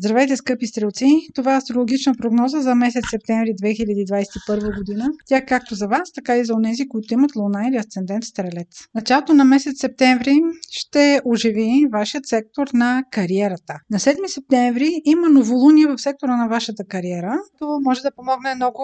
Здравейте, скъпи стрелци! Това е астрологична прогноза за месец септември 2021 година. Тя както за вас, така и за онези, които имат луна или асцендент стрелец. Началото на месец септември ще оживи вашият сектор на кариерата. На 7 септември има новолуние в сектора на вашата кариера. Това може да помогне много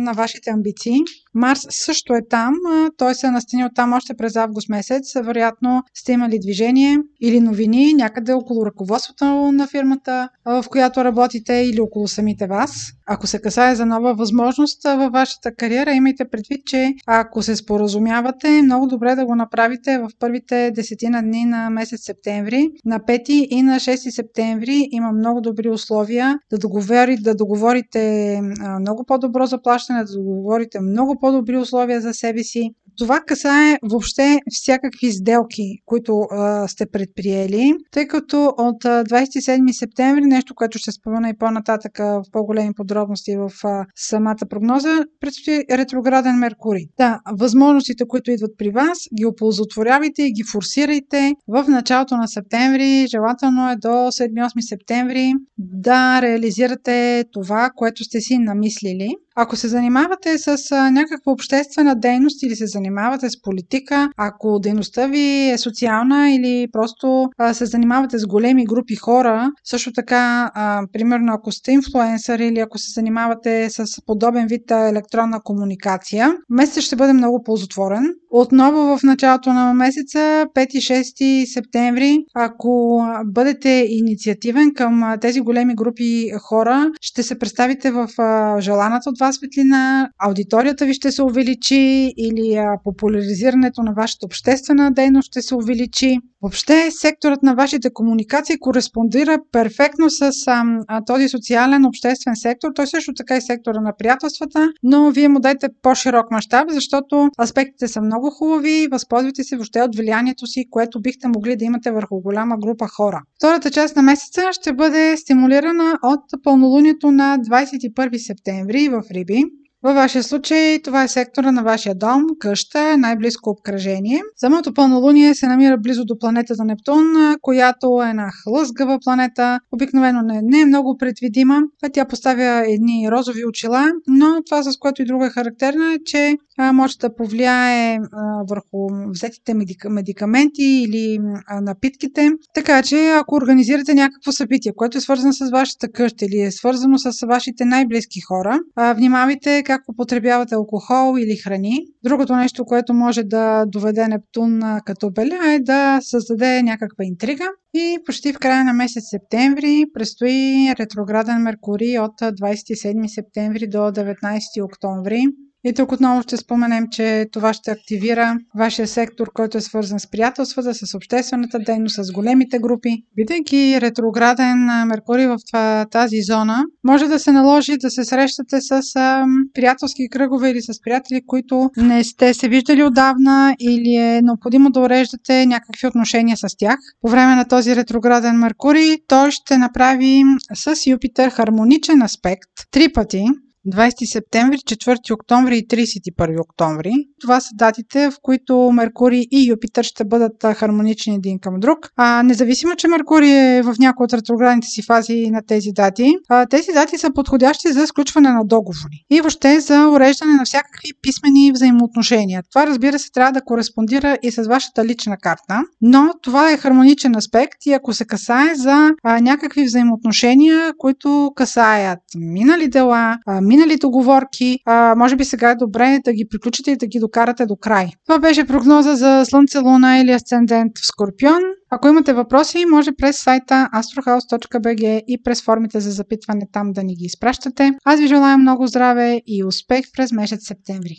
на вашите амбиции. Марс също е там. Той се е настанил там още през август месец. Вероятно сте имали движение или новини някъде около ръководството на фирмата, в която работите или около самите вас. Ако се касае за нова възможност във вашата кариера, имайте предвид, че ако се споразумявате, много добре да го направите в първите десетина дни на месец септември. На 5 и на 6 септември има много добри условия да, договори, да договорите много по-добро заплащане, да договорите много по-добри условия за себе си. Това касае въобще всякакви сделки, които а, сте предприели, тъй като от 27 септември, нещо, което ще спомена и по-нататък в по-големи подробности в а, самата прогноза, предстои ретрограден Меркурий. Да, възможностите, които идват при вас, ги оползотворявайте и ги форсирайте в началото на септември. Желателно е до 7-8 септември да реализирате това, което сте си намислили. Ако се занимавате с някаква обществена дейност или се занимавате с политика, ако дейността ви е социална или просто се занимавате с големи групи хора, също така, примерно ако сте инфлуенсър или ако се занимавате с подобен вид електронна комуникация, месец ще бъде много ползотворен. Отново в началото на месеца, 5-6 септември, ако бъдете инициативен към тези големи групи хора, ще се представите в желаната от вас светлина, аудиторията ви ще се увеличи или популяризирането на вашата обществена дейност ще се увеличи. Въобще секторът на вашите комуникации кореспондира перфектно с а, този социален обществен сектор. Той също така и сектора на приятелствата, но вие му дайте по-широк мащаб, защото аспектите са много хубави. Възползвайте се въобще от влиянието си, което бихте могли да имате върху голяма група хора. Втората част на месеца ще бъде стимулирана от пълнолунието на 21 септември в Риби. Във вашия случай това е сектора на вашия дом, къща, най-близко обкръжение. Самото пълнолуние се намира близо до планетата Нептун, която е една хлъзгава планета, обикновено не, не е много предвидима. Тя поставя едни розови очила, но това с което и друго е характерно е, че а, може да повлияе върху взетите медика, медикаменти или напитките. Така че ако организирате някакво събитие, което е свързано с вашата къща или е свързано с вашите най-близки хора, внимавайте как употребявате алкохол или храни. Другото нещо, което може да доведе Нептун като беля е да създаде някаква интрига. И почти в края на месец септември предстои ретрограден Меркурий от 27 септември до 19 октомври. И тук отново ще споменем, че това ще активира вашия сектор, който е свързан с приятелствата, с обществената дейност, с големите групи. Бидейки ретрограден Меркурий в тази зона, може да се наложи да се срещате с приятелски кръгове или с приятели, които не сте се виждали отдавна или е необходимо да уреждате някакви отношения с тях. По време на този ретрограден Меркурий той ще направи с Юпитер хармоничен аспект три пъти, 20 септември, 4 октомври и 31 октомври. Това са датите, в които Меркурий и Юпитър ще бъдат хармонични един към друг. А, независимо, че Меркурий е в някои от ретроградните си фази на тези дати, а, тези дати са подходящи за сключване на договори и въобще за уреждане на всякакви писмени взаимоотношения. Това, разбира се, трябва да кореспондира и с вашата лична карта, но това е хармоничен аспект и ако се касае за а, някакви взаимоотношения, които касаят минали дела, а, минали договорки, а, може би сега е добре да ги приключите и да ги докарате до край. Това беше прогноза за Слънце, Луна или Асцендент в Скорпион. Ако имате въпроси, може през сайта astrohouse.bg и през формите за запитване там да ни ги изпращате. Аз ви желая много здраве и успех през месец септември.